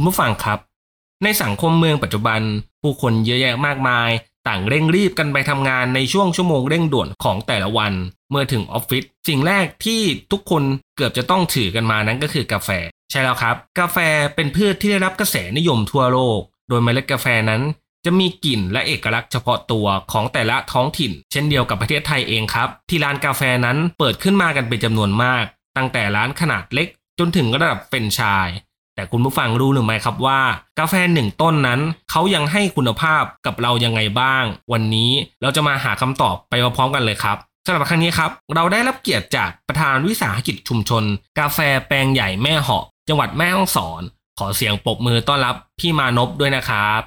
คุณผู้ฟังครับ ในสังคมเมืองปัจจุบัน ผู้คนเยอะแยะมากมาย ต่างเร่งรีบกันไปทำงานในช่วงชั่วโมงเร่งด่วนของแต่ละวัน เมื่อถึงออฟฟิศสิ่งแรกที่ทุกคนเกือบจะต้องถือกันมานั้นก็คือกาแฟ ใช่แล้วครับ กาแฟเป็นพืชที่ได้รับกระแสนิยมทั่วโลก โดยเมล็ดกาแฟนั้นจะมีกลิ่นและเอกลักษณ์เฉพาะตัวของแต่ละท้องถิ่น เช่นเดียวกับประเทศไทยเองครับ ที่ร้านกาแฟนั้นเปิดขึ้นมากันเป็นจำนวนมาก ตั้งแต่ร้านขนาดเล็กจนถึงระดับเป็นชาย แต่คุณผู้ฟังรู้หรือไม่ครับว่า กาแฟหนึ่งต้นนั้นเขายังให้คุณภาพกับเรายังไงบ้าง วันนี้เราจะมาหาคำตอบไปพร้อมกันเลยครับสำหรับครั้งนี้ครับเราได้รับเกียรติจากประธานวิสาหกิจชุมชน กาแฟแปลงใหญ่แม่เหาะ จังหวัดแม่ฮ่องสอน ขอเสียงปรบมือต้อนรับพี่มานพด้วยนะครับ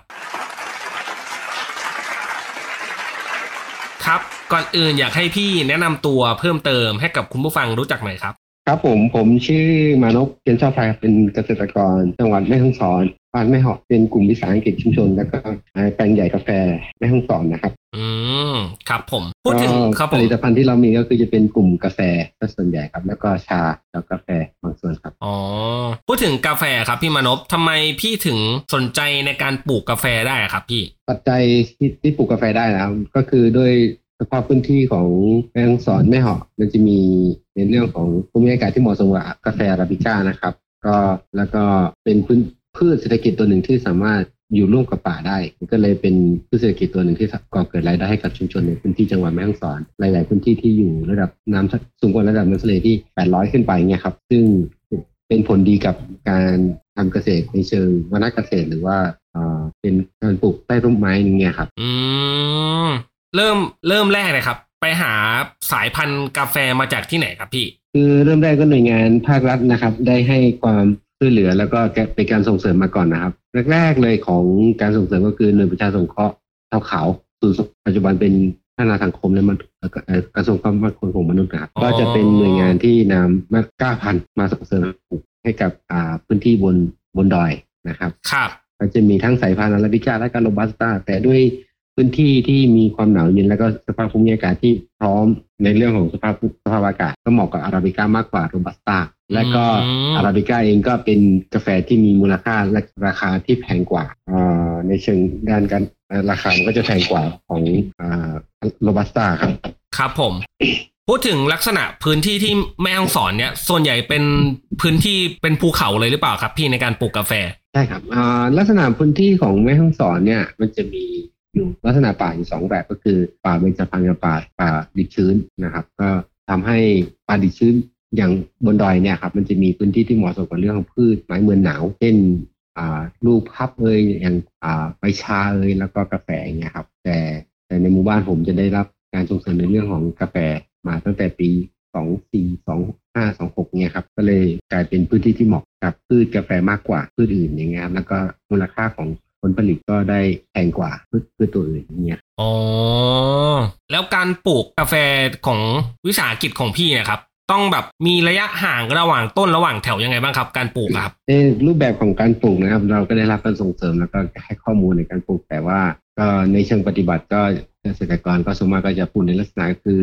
ครับก่อนอื่นอยากให้พี่แนะนำตัวเพิ่มเติมให้กับคุณผู้ฟังรู้จักหน่อยครับ ครับผมผมชื่อมานพเพียนชอบไทยครับเป็นเกษตรกร จังหวัดแม่ฮ่องสอนบ้านแม่เหาะเป็นกลุ่มวิสาหกิจชุมชน แล้วก็แปลงใหญ่กาแฟแม่ฮ่องสอนนะครับ อืมครับผมพูดถึงก็ครับผผมลิตภัณฑ์ที่เรามีก็คือจะเป็นกลุ่มกาแฟก็ส่วนใหญ่ครับ แล้วก็ชาแล้วกาแฟบางส่วนครับอ๋อพูดถึงกาแฟครับพี่มานพทำไมพี่ถึงสนใจในการปลูกกาแฟได้อะครับพี่ปัจจัยที่ที่ปลูกกาแฟได้นะครับก็คือด้วยสภาพพื้นที่ของแม่ฮ่องสอนแม่เหาะมันจะมี ในเรื่องของภูมิอากาศที่เหมาะสมกับกาแฟอาราบิก้านะครับ ก็แล้วก็เป็นพื้นพืชเศรษฐกิจตัวหนึ่งที่สามารถอยู่ร่วมกับป่าได้ ก็เลยเป็นพืชเศรษฐกิจตัวหนึ่งที่ก่อเกิดรายได้ให้กับชุมชนในพื้นที่จังหวัดแม่ฮ่องสอน หลาย ๆ พื้นที่ที่อยู่ระดับน้ำสูงกว่าระดับน้ำทะเลที่ 800 ขึ้นไปเนี่ยครับ ซึ่งเป็นผลดีกับการทำเกษตรในเชิงวนเกษตรหรือว่าเป็นการปลูกใต้ร่มไม้อย่างเงี้ยครับ อืมเริ่มเริ่มแรกเลยครับ ไปหาสายพันธุ์กาแฟมาจากที่ไหนครับพี่ คือเริ่มแรกก็หน่วยงานภาครัฐนะครับ ได้ให้ความช่วยเหลือแล้วก็เป็นการส่งเสริมมาก่อนนะครับแรกๆเลยของการส่งเสริมก็คือหน่วยประชาสงเคราะห์เท่าเขาศูนย์ปัจจุบันเป็นพัฒนาสังคมและมันเอ่อกระทรวงความมั่นคงของมนุษย์นะครับอ๋อก็จะเป็นหน่วยงานที่นำมากล้าพันธุ์มาส่งเสริมให้กับอ่าพื้นที่บนบนดอยนะครับครับก็จะมีทั้งสายพันธุ์อาราบิก้าและก็โรบัสต้าแต่ด้วย พื้นที่ที่มีความหนาวเย็นแล้วก็สภาพภูมิอากาศที่พร้อมในเรื่องของสภาพสภาพอากาศก็เหมาะกับอาราบิก้ามากกว่าโรบัสต้าและก็อืมอาราบิก้าเองก็เป็นกาแฟที่มีมูลค่าและราคาที่แพงกว่าเอ่อในเชิงด้านการเอ่อราคามันก็จะแพงกว่าของโรบัสต้าครับ ครับผมพูดถึงลักษณะพื้นที่ที่แม่ฮ่องสอนเนี่ยส่วนใหญ่เป็นพื้นที่เป็นภูเขาเลยหรือเปล่าครับ ที่ในการปลูกกาแฟ ใช่ครับอ่าลักษณะพื้นที่ของแม่ฮ่องสอนเนี่ยมันจะมี อยู่ลักษณะป่าอยู่สองแบบก็คือ ป่าเบญจพรรณกับป่าป่าดิบชื้นนะครับ ก็ทำให้ป่าดิบชื้นอย่างบนดอยเนี่ยครับมันจะมีพื้นที่ที่เหมาะสมกับเรื่องของพืชไม้เมืองหนาวเช่นอ่าลูกพับเอยอย่างอ่าใบชาเอยแล้วก็กาแฟเงี้ยครับ แต่แต่ในหมู่บ้านผมจะได้รับการส่งเสริมในเรื่องของกาแฟมาตั้งแต่ปีสองสี่สองห้าสองหกเนี่ยครับก็เลยกลายเป็นพื้นที่ที่เหมาะกับพืชกาแฟมากกว่าพืชอื่นอย่างเงี้ยครับแล้วก็มูลค่าของ ผลผลิตก็ได้แพงกว่าพืชพืชตัวอื่นอย่างเงี้ยอ๋อ แล้วการปลูกกาแฟของวิสาหกิจของพี่เนะครับ ต้องแบบมีระยะห่างระหว่างต้นระหว่างแถวยังไงบ้างครับ การปลูกอะครับในรูปแบบของการปลูกนะครับ เราก็ได้รับการส่งเสริมแล้วก็ให้ข้อมูลในการปลูกแต่ว่าก็ในเชิงปฏิบัติก็เกษตรกรก็ส่วนมากก็จะปลูกในลักษณะคือ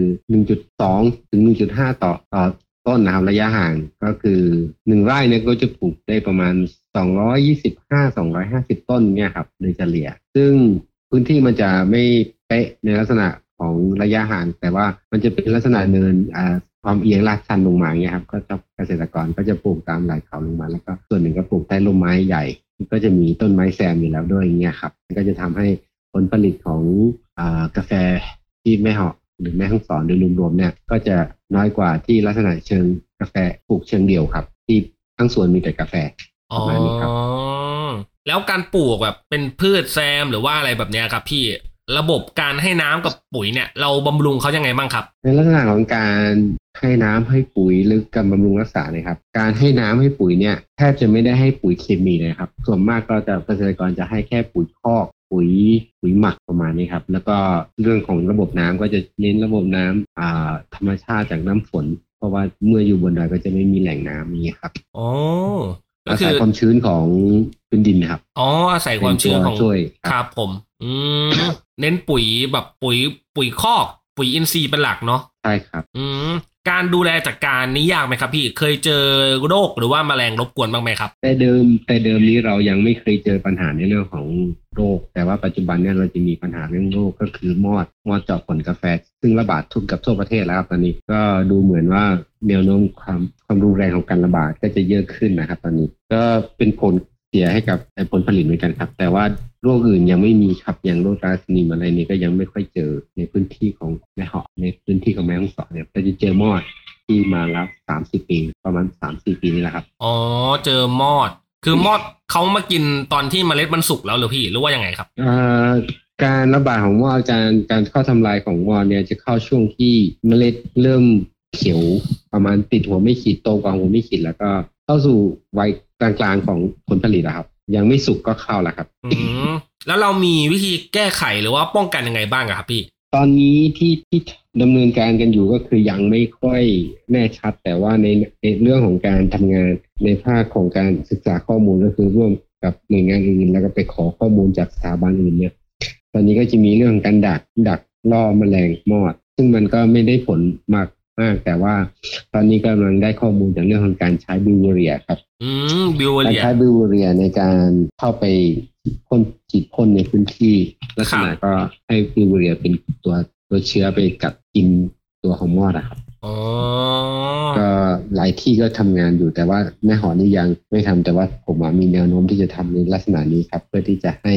1.2 ถึง 1.5 ต่อต่อ ต้นนะครับระยะห่างก็คือหนึ่งไร่เนี่ยก็จะปลูกได้ประมาณ 225 250 ต้นเนี่ยครับโดยเฉลี่ย ซึ่งพื้นที่มันจะไม่เป๊ะในลักษณะของระยะห่าง แต่ว่ามันจะเป็นลักษณะเนินอ่าความเอียงลาดชันลงมาเนี่ยครับก็จะเกษตรกรก็จะปลูกตามไหล่เขาลงมา แล้วก็ส่วนหนึ่งก็ปลูกใต้ร่มไม้ใหญ่ ก็จะมีต้นไม้แซมอยู่แล้วด้วยเงี้ยครับ ก็จะทำให้ผลผลิตของอกาแฟที่แม่เหาะหรือแม่ห้องสอนโดยรวมๆเนี่ยก็จะ น้อยกว่าที่ลักษณะเชิงกาแฟปลูกเชิงเดี่ยวครับ ที่ทั้งสวนมีแต่กาแฟอ๋อประมาณนี้ครับแล้วการปลูกแบบเป็นพืชแซมหรือว่าอะไรแบบเนี้ยครับ พี่ระบบการให้น้ำกับปุ๋ยเนี่ย เราบำรุงเขายังไงบ้างครับ ในลักษณะของการให้น้ำให้ปุ๋ยหรือการบำรุงรักษาเนี่ยครับ การให้น้ำให้ปุ๋ยเนี่ยแทบจะไม่ได้ให้ปุ๋ยเคมีเลยครับ ส่วนมากก็จะเกษตรกรจะให้แค่ปุ๋ยคอก ปุ๋ยปุ๋ยหมักประมาณนี้ครับ แล้วก็เรื่องของระบบน้ำก็จะเน้นระบบน้ำอ่าธรรมชาติจากน้ำฝน เพราะว่าเมื่ออยู่บนดอยก็จะไม่มีแหล่งน้ำอย่างนี้ครับอ๋อก็อาคืศัยอความชื้นของพื้นดินนะครับ อ๋อ อาศัยความชื้นของเป็ตัวช่วยคครับรับผม อืม เน้นปุ๋ยแบบปุ๋ย ปุ๋ยคอก ปุ๋ยอินทรีย์เป็นหลักเนาะ ใช่ครับ อืม การดูแลจัดการนี้ยากไหมครับพี่เคยเจอโรคหรือว่าแมลงรบกวนบ้างไหมครับ แต่เดิมแต่เดิมนี้เรายังไม่เคยเจอปัญหาในเรื่องของโรค แต่ว่าปัจจุบันเนี่ยเราจะมีปัญหาเรื่องโรคก็คือมอดมอดเจาะผลกาแฟ ซึ่งระบาดทุกกับทั่วประเทศแล้วครับตอนนี้ก็ดูเหมือนว่าแนวโน้มความความรุนแรงของการระบาดก็จะเยอะขึ้นนะครับ ตอนนี้ก็เป็นผลเสียให้กับผลผลิตเหมือนกันครับ แต่ว่า โรคอื่นยังไม่มีครับอย่างโรคราสนีมอะไรนี้ก็ยังไม่ค่อยเจอในพื้นที่ของแม่เหาะในพื้นที่ของแม่ฮ่องสอนเนี่ยก็จะเจอมอดที่มาแล้วสามสิบปี ประมาณสามสี่ปีนี่แหละครับ อ๋อเจอมอด คือมอดเขามากินตอนที่เมล็ดมันสุกแล้วหรือพี่หรือว่ายังไงครับเอ่อการระบาดของวอลการการเข้าทำลายของวอลเนี่ยจะเข้าช่วงที่เมล็ดเริ่มเขียวประมาณติดหัวไม่ขีดโตกว่าหัวไม่ขีดแล้วก็เข้าสู่วัยกลางๆของผลผลิตอะครับ ยังไม่สุกก็เข้าแล้วครับอืมแล้วเรามีวิธีแก้ไขหรือว่าป้องกันยังไงบ้างอะครับพี่ตอนนี้ที่ที่ดำเนินการกันอยู่ก็คือยังไม่ค่อยแน่ชัด แต่ว่าในในเรื่องของการทำงานในภาคของการศึกษาข้อมูลก็คือร่วมกับหน่วยงานอื่น แล้วก็ไปขอข้อมูลจากสถาบันอื่นเนี่ย ตอนนี้ก็จะมีเรื่องของการดักดักล่อแมลงมอด ซึ่งมันก็ไม่ได้ผลมาก มาก แต่ว่าตอนนี้กำลังได้ข้อมูลจากเรื่องของการใช้บิวเวอเรียครับ อืมบิวเวอเรียใช้บิวเวอเรียในการเข้าไปพ่นฉีดพ่นในพื้นที่ลักษณะก็ให้บิวเวอเรียเป็นตัวตัวเชื้อไปกัดกินตัวของมอดอะครับอ๋อก็หลายที่ก็ทำงานอยู่แต่ว่าแม่หอนี่ยังไม่ทำแต่ว่าผมว่ามีแนวโน้มที่จะทำในลักษณะนี้ครับ เพื่อที่จะให้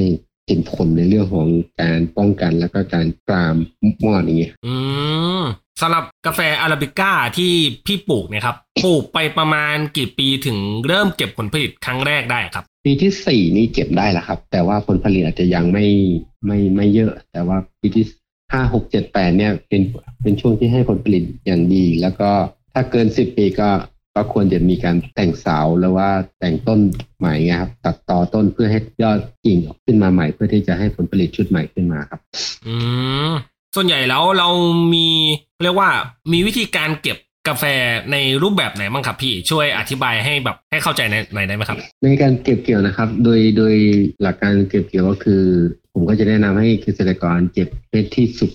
เห็นผลในเรื่องของการป้องกันแล้วก็การปรามมอดอย่างเงี้ยอืม สำหรับกาแฟอาราบิก้าที่พี่ปลูกเนี่ยครับปลูกไปประมาณกี่ปีถึงเริ่มเก็บผลผลิตครั้งแรกได้ครับ ปีที่สี่นี่เก็บได้แล้วครับ แต่ว่าผลผลิตอาจจะยังไม่ไม่ไม่เยอะ แต่ว่าปีที่ห้าหกเจ็ดแปดเนี่ยเป็นเป็นช่วงที่ให้ผลผลิตอย่างดี แล้วก็ถ้าเกินสิบปีก็ก็ควรจะมีการแต่งเสาหรือว่าแต่งต้นใหม่เงี้ยครับ ตัดต่อต้นเพื่อให้ยอดกิ่งออกขึ้นมาใหม่ เพื่อที่จะให้ผลผลิตชุดใหม่ขึ้นมาครับ อืม ส่วนใหญ่แล้วเรามีเรียกว่ามีวิธีการเก็บกาแฟในรูปแบบไหนบ้างครับพี่ช่วยอธิบายให้แบบให้เข้าใจหน่อยได้ไหมครับ ในการเก็บเกี่ยวนะครับ โดยโดยหลักการเก็บเกี่ยวก็คือ ผมก็จะแนะนำให้เกษตรกรเก็บเป็นที่สุก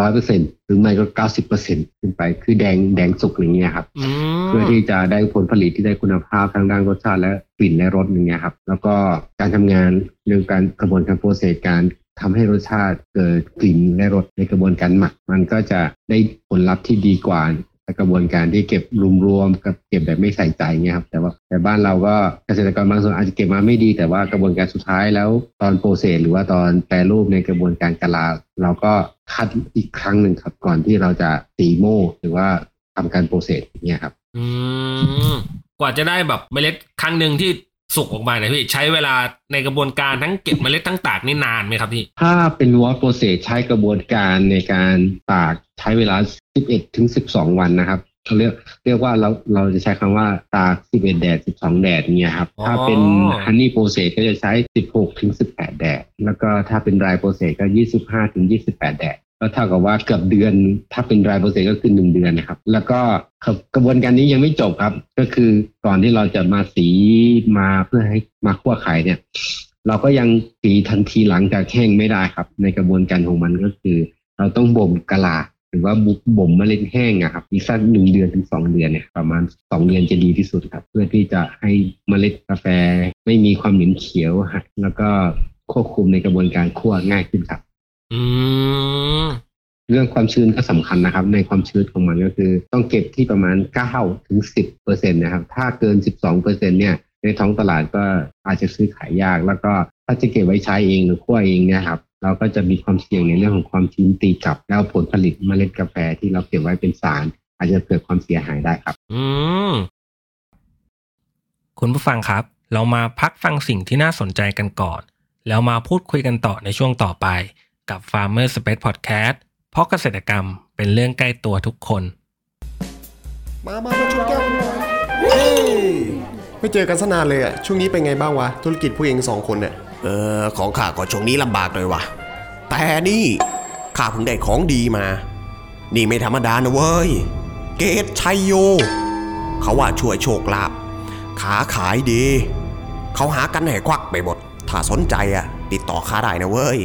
ร้อยเปอร์เซ็นหรือไม่ก็เก้าสิบเปอร์เซ็นขึ้นไปคือแดงแดงสุกอย่างเงี้ยครับอืมเพื่อที่จะได้ผลผลิตที่ได้คุณภาพทางด้านรสชาติและกลิ่นและรสอย่างเงี้ยครับแล้วก็การทำงานเรื่องการกระบวนการโปรเซสการ ทำให้รสชาติเกิดกลิ่นและรสในกระบวนการหมัก มันก็จะได้ผลลัพธ์ที่ดีกว่ากระบวนการที่เก็บรวมๆกับเก็บแบบไม่ใส่ใจเงี้ยครับแต่ว่าแต่บ้านเราก็เกษตรกรบางส่วนอาจจะเก็บมาไม่ดี แต่ว่ากระบวนการสุดท้ายแล้วตอนโปรเซสหรือว่าตอนแปรรูปในกระบวนการกะลา เราก็คัดอีกครั้งหนึ่งครับก่อนที่เราจะตีโมหรือว่าทำการโปรเซสเงี้ยครับ อืมกว่าจะได้แบบเมล็ดครั้งหนึ่งที่ สุกออกมาเนี่ยพี่ใช้เวลาในกระบวนการทั้งเก็บเมล็ดทั้งตากนี่นานไหมครับพี่ ถ้าเป็น washed process ใช้กระบวนการในการตากใช้เวลา 11ถึง12 วันนะครับเขาเรียกเรียกว่าเราเราจะใช้คำว่าตาก 11 แดด 12 แดดเนี่ยครับอ๋อถ้าเป็น honey process ก็จะใช้ 16 ถึง 18 แดด แล้วก็ถ้าเป็น dry process ก็ 25 ถึง 28 แดด ก็เท่ากับว่าเกือบเดือน ถ้าเป็น dry process ก็คือหนึ่งเดือนนะครับ แล้วก็กระบวนการนี้ยังไม่จบครับ ก็คือก่อนที่เราจะมาสีมาเพื่อให้มาคั่วไขายเนี่ย เราก็ยังสีทันทีหลังจากแห้งไม่ได้ครับ ในกระบวนการของมันก็คือ เราต้องบ่มกะลาหรือว่าบุบ่มเมล็ดแห้งอะครับอีกสักหนึ่งเดือนถึงสองเดือนเนี่ยประมาณสองเดือนจะดีที่สุดครับ เพื่อที่จะให้เมล็ดกาแฟไม่มีความเหม็นเขียวแล้วก็ควบคุมในกระบวนการคั่วง่ายขึ้นครับ อืมเรื่องความชื้นก็สำคัญนะครับ ในความชื้นของมันก็คือ ต้องเก็บที่ประมาณ9ถึง10เปอร์เซ็นต์นะครับ ถ้าเกิน 12เปอร์เซ็นต์เนี่ย ในท้องตลาดก็อาจจะซื้อขายยาก แล้วก็ถ้าจะเก็บไว้ใช้เองหรือคั่วเองเนี่ยครับเราก็จะมีความเสี่ยงในเรื่องของความชื้นตีกลับ แล้วผลผลิตเมล็ดกาแฟที่เราเก็บไว้เป็นสาร อาจจะเกิดความเสียหายได้ครับ อืมคุณผู้ฟังครับ เรามาพักฟังสิ่งที่น่าสนใจกันก่อน แล้วมาพูดคุยกันต่อในช่วงต่อไป กับ Farmer Space Podcast เพราะเกษตรกรรมเป็นเรื่องใกล้ตัวทุกคน มามามาชนแก้วกันหน่อยเฮ้ยไม่เจอกันสนานเลยอะช่วงนี้เป็นไงบ้างวะ ธุรกิจผู้เองสองคนเนี่ย เออ ของข้าก็ช่วงนี้ลำบากเลยว่ะ แต่นี่ข้าเพิ่งได้ของดีมา นี่ไม่ธรรมดานะเว้ย เกตชัยโย เขาว่าช่วยโชคลาภขาขายดี เขาหากันแห่ควักไปหมด ถ้าสนใจอะติดต่อข้าได้นะเว้ย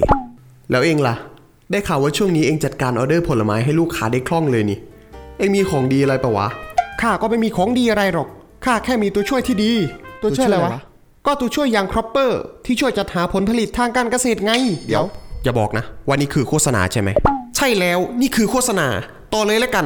แล้วเอ็งล่ะ ได้ข่าวว่าช่วงนี้เอ็งจัดการออเดอร์ผลไม้ให้ลูกค้าได้คล่องเลยนี่ เอ็งมีของดีอะไรปะวะ ข้าก็ไม่มีของดีอะไรหรอก ข้าแค่มีตัวช่วยที่ดี ตัวช่วยอะไรวะ ก็ตัวช่วยอย่างครอปเปอร์ที่ช่วยจัดหาผลผลิตทางการเกษตรไง เดี๋ยว อย่าบอกนะว่านี่คือโฆษณาใช่ไหม ใช่แล้ว นี่คือโฆษณา ต่อเลยแล้วกัน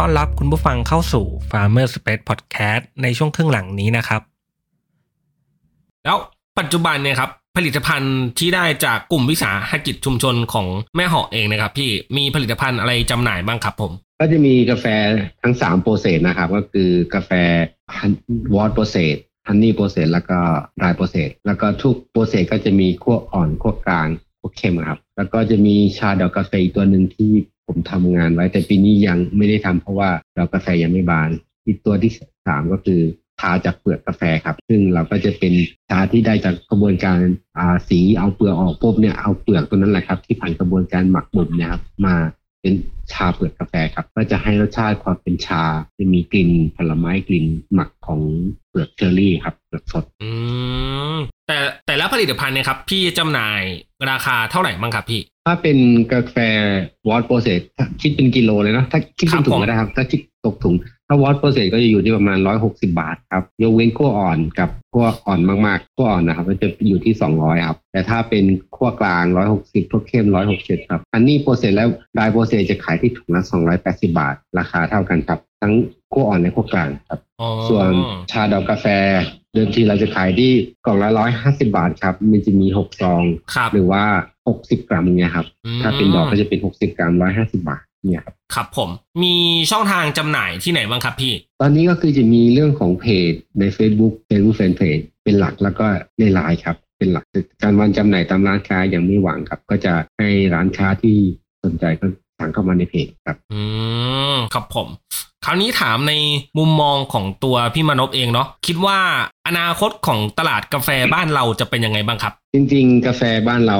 ต้อนรับคุณผู้ฟังเข้าสู่ Farmer Space Podcast ในช่วงครึ่งหลังนี้นะครับ แล้วปัจจุบันเนี่ยครับผลิตภัณฑ์ที่ได้จากกลุ่มวิสาหกิจชุมชนของแม่เหาะเองนะครับ พี่มีผลิตภัณฑ์อะไรจำหน่ายบ้างครับผม ก็จะมีกาแฟทั้งสาม process นะครับ ก็คือกาแฟ washed process honey process แล้วก็ dry process แล้วก็ทุก process ก็จะมีคั่วอ่อนคั่วกลางคั่วเข้มครับ แล้วก็จะมีชาดอกกาแฟอีกตัวหนึ่งที่ ผมทำงานไว้ แต่ปีนี้ยังไม่ได้ทำเพราะว่าดอกกาแฟยังไม่บาน อีกตัวที่สามก็คือชาจากเปลือกกาแฟครับ ซึ่งเราก็จะเป็นชาที่ได้จากกระบวนการอ่าสีเอาเปลือกออกปุ๊บเนี่ยเอาเปลือกตัวนั้นแหละครับ ที่ผ่านกระบวนการหมักบ่มนะครับมาเป็นชาเปลือกกาแฟครับ ก็จะให้รสชาติความเป็นชาจะมีกลิ่นผลไม้กลิ่นหมักของเปลือกเชอร์รี่ครับเปลือกสด อืมแต่แต่ละผลิตภัณฑ์เนี่ยครับ พี่จำหน่าย ราคาเท่าไหร่บ้างครับพี่ ถ้าเป็นกาแฟ washed process คิดเป็นกิโลเลยนะ ถ้าคิดเป็นถุงก็ได้ครับ ถ้าคิดตกถุง ถ้า washed process ก็จะอยู่ที่ประมาณ160บาทครับ ยกเว้นคั่วอ่อนกับคั่วอ่อนมากๆคั่วอ่อนนะครับก็จะอยู่ที่200ครับ แต่ถ้าเป็นคั่วกลาง160คั่วเข้ม160ครับ honey process แล้ว dry process จะขายที่ถุงละ280บาท ราคาเท่ากันครับ ทั้งคั่วอ่อนและคั่วกลางครับอ๋อส่วนชาดอกกาแฟ เดิมทีเราจะขายที่กล่องละร้อยห้าสิบาทครับ มันจะมีหกซองครับหรือว่าหกสิบกรัมเนี่ยครับอืมถ้าเป็นดอกก็จะเป็นหกสิบกรัมร้อยห้าสิบาทเนี่ยครับครับผมมีช่องทางจำหน่ายที่ไหนบ้างครับพี่ ตอนนี้ก็คือจะมีเรื่องของเพจใน Facebook Facebook Fan Page เป็นหลักแล้วก็ในไลน์ครับ เป็นหลักการวันจำหน่ายตามร้านค้ายังไม่หวังครับ ก็จะให้ร้านค้าที่สนใจก็สั่งเข้ามาในเพจครับ อืมครับผม คราวนี้ถามในมุมมองของตัวพี่มานพเองเนาะคิดว่าอนาคตของตลาดกาแฟบ้านเราจะเป็นยังไงบ้างครับ จริง ๆ กาแฟบ้านเรา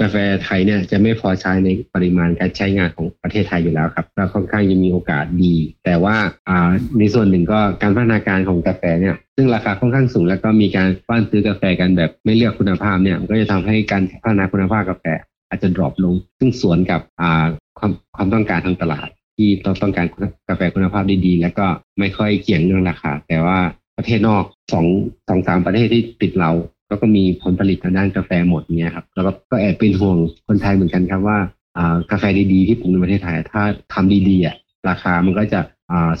กาแฟไทยเนี่ยจะไม่พอใช้ในปริมาณการใช้งานของประเทศไทยอยู่แล้วครับเราค่อนข้างจะมีโอกาสดี แต่ว่าอ่าในส่วนหนึ่งก็การพัฒนาการของกาแฟเนี่ยซึ่งราคาค่อนข้างสูงแล้วก็มีการป้อนซื้อกาแฟกันแบบไม่เลือกคุณภาพเนี่ยก็จะทำให้การพัฒนาคุณภาพกาแฟอาจจะดรอปลง ซึ่งสวนกับอ่าความความต้องการทางตลาด ที่ต้องต้องการกาแฟคุณภาพดี แล้วก็ไม่ค่อยเกี่ยงเรื่องราคา แต่ว่าประเทศนอกสองสองสามประเทศที่ติดเราแล้วก็มีผลผลิตทางด้านกาแฟหมดเนี่ยครับแล้วก็แอบเป็นห่วงคนไทยเหมือนกันครับว่ากาแฟดีๆที่ปลูกในประเทศไทย ถ้าทำดีๆอะราคามันก็จะ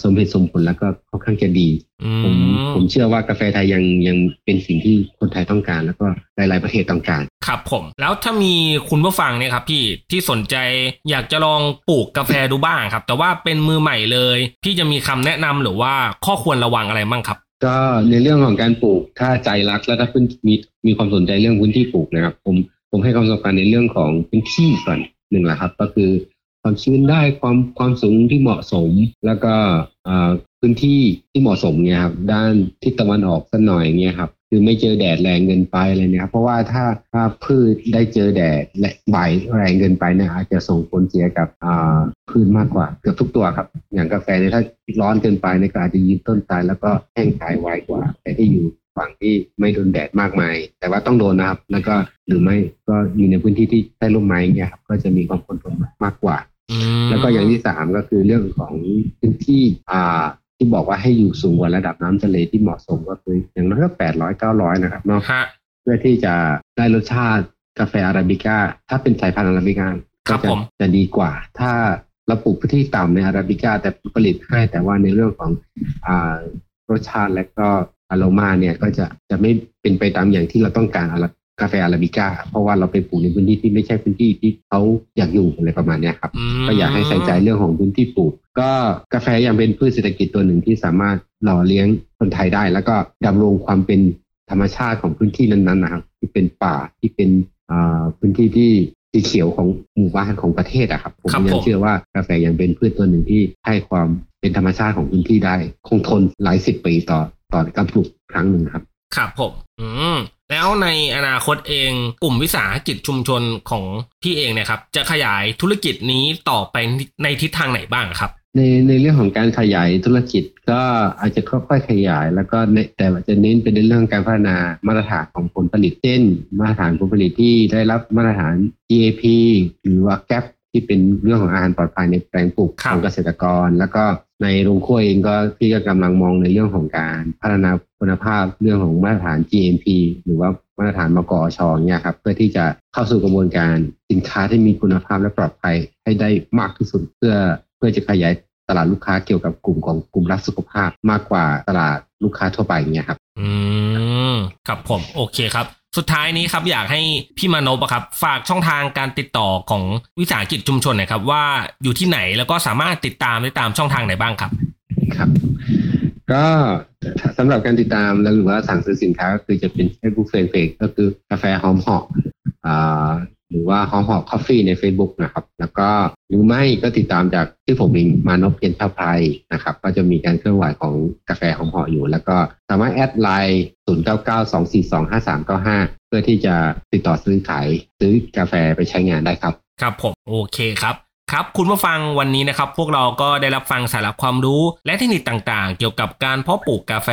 สมเหตุสมผลแล้วก็ค่อนข้างจะดีอืผมมผมเชื่อว่ากาแฟไทยยังยังเป็นสิ่งที่คนไทยต้องการ แล้วก็หลาย ๆประเทศต้องการ ครับผม แล้วถ้ามีคุณผู้ฟังเนี่ยครับพี่ที่สนใจอยากจะลองปลูกกาแฟดูบ้างครับ แต่ว่าเป็นมือใหม่เลย พี่จะมีคำแนะนำหรือว่าข้อควรระวังอะไรบ้างครับ ก็ในเรื่องของการปลูกถ้าใจรักและถ้าพื้นมีมีความสนใจเรื่องพื้นที่ปลูกนะครับ ผมผมให้ความสำคัญในเรื่องของพื้นที่ก่อนหนึ่งแหละครับ ก็คือ ความชื้นได้ความความสูงที่เหมาะสม แล้วก็พื้นที่ที่เหมาะสมเนี่ยครับด้านทิศตะวันออกสักหน่อยเงี้ยครับคือไม่เจอแดดแรงเกินไปอะไรเนี่ยครับเพราะว่าถ้าถ้าพืชได้เจอแดดและใบแรงเกินไปเนี่ยอาจจะส่งผลเสียกับพืชมากกว่าเกือบทุกตัวครับ อย่างกาแฟเนี่ยถ้าร้อนเกินไปเนี่ยก็อาจจะยืนต้นตายแล้วก็แห้งตายไวกว่า แต่ที่อยู่ฝั่งที่ไม่โดนแดดมากมาย แต่ว่าต้องโดนนะครับ แล้วก็หรือไม่ก็อยู่ในพื้นที่ที่ใต้ร่มไม้เนี่ยครับก็จะมีความคงทนมากกว่า แล้วก็อย่างที่สามก็คือเรื่องของพื้นที่อ่าที่บอกว่าให้อยู่สูงกว่าระดับน้ำทะเลที่เหมาะสมก็คืออย่างน้อยก็แปดร้อยเก้าร้อยนะครับเนาะฮะพื่อที่จะได้รสชาติกาแฟอาราบิก้าถ้าเป็นสายพันธุ์อาราบิก้าครัก็บจะผมจะดีกว่า ถ้าเราปลูกพื้นที่ต่ำในอาราบิก้าแต่ผลผลิตให้แต่ว่าในเรื่องของอ่ารสชาติและก็อารมาเนี่ยก็จะจะไม่เป็นไปตามอย่างที่เราต้องการอารา กาแฟอาราบิก้า เพราะว่าเราไปปลูกในพื้นที่ที่ไม่ใช่พื้นที่ที่เขาอยากอยู่อะไรประมาณเนี้ยครับมก็อยากให้ใส่ใจเรื่องของพื้นที่ปลูก ก็กาแฟยังเป็นพืชเศรษฐกิจตัวหนึ่งที่สามารถหล่อเลี้ยงคนไทยได้ แล้วก็ดำรงความเป็นธรรมชาติของพื้นที่นั้นๆนะครับที่เป็นป่าที่เป็นอ่าพื้นที่ที่สีเขียวของหมู่บ้านของประเทศอะครับผมครับยัผงมเชื่อว่ากาแฟยังเป็นพืชตัวหนึ่งที่ให้ความเป็นธรรมชาติของพื้นที่ได้ คงทนหลายสิบปีต่อต่อการปลูกครั้งหนึ่งครับ ครับผม อืม แล้วในอนาคตเองกลุ่มวิสาหกิจชุมชนของพี่เองเนะครับจะขยายธุรกิจนี้ต่อไปในทิศทางไหนบ้างครับ ในในเรื่องของการขยายธุรกิจก็อาจจะค่อยๆขยาย แล้วก็แต่ว่าจะเน้นไปในเรื่องการพัฒนามาตรฐานของผลผลิตเช่น มาตรฐานผลผลิตที่ได้รับมาตรฐาน GAP หรือว่า GAP ที่เป็นเรื่องของอาหารปลอดภัยในแปลงปลูกครับของเกษตรกร แล้วก็ในโรงครัวเองก็ที่ก็กำลังมองในเรื่องของการพัฒนาคุณภาพเรื่องของมาตรฐาน GMP หรือว่ามาตรฐานมกอชเนี่ยครับเพื่อที่จะเข้าสู่กระบวนการสินค้าที่มีคุณภาพและปลอดภัยให้ได้มากที่สุดเพื่อเพื่อจะขยายตลาดลูกค้าเกี่ยวกับกลุ่มของกลุ่มรักสุขภาพมากกว่าตลาดลูกค้าทั่วไปเนี่ยครับ อืม ครับผม โอเคครับ สุดท้ายนี้ครับอยากให้พี่มานพอะครับฝากช่องทางการติดต่อของวิสาหกิจชุมชนหน่อยครับว่าอยู่ที่ไหนแล้วก็สามารถติดตามได้ตามช่องทางไหนบ้างครับครับ ก็สำหรับการติดตามแล้วหรือว่าสั่งซื้อสินค้าก็คือจะเป็นเฟซบุ๊กเฟซเฟซก็คือกาแฟหอมเหาะอ่า หรือว่าหอมเหาะ coffee ใน Facebook นะครับ แล้วก็หรือไม่ก็ติดตามจากที่ผมเองมานพเพียนชาไพรนะครับ ก็จะมีการเคลื่อนไหวของกาแฟหอมเหาะอยู่ แล้วก็สามารถ add LINE 0992425395 เพื่อที่จะติดต่อซื้อขายซื้อกาแฟไปใช้งานได้ครับ ครับผมโอเคครับครับ คุณผู้ฟังวันนี้นะครับ พวกเราก็ได้รับฟังสาระความรู้ และเทคนิคต่างๆ เกี่ยวกับการเพาะปลูกกาแฟ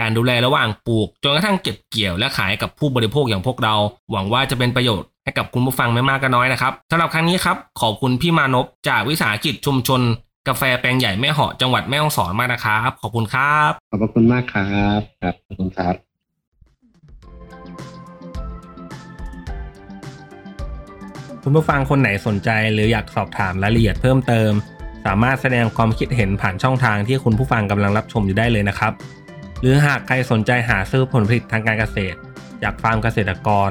การดูแลระหว่างปลูก จนกระทั่งเก็บเกี่ยวและขายกับผู้บริโภคอย่างพวกเรา หวังว่าจะเป็นประโยชน์ ให้กับคุณผู้ฟังไม่มากก็น้อยนะครับสำหรับครั้งนี้ครับขอบคุณพี่มานพจากวิสาหกิจชุมชน กาแฟแปลงใหญ่แม่เหาะจังหวัดแม่ฮ่องสอนมากนะครับขอบคุณครับขอบพระคุณมากครับครับขอบคุณครับคุณผู้ฟังคนไหนสนใจหรืออยากสอบถามรายละเอียดเพิ่มเติม สามารถแสดงความคิดเห็นผ่านช่องทางที่คุณผู้ฟังกำลังรับชมอยู่ได้เลยนะครับ หรือหากใครสนใจหาซื้อผลผลิตทางการเกษตรจากฟาร์มเกษตรกร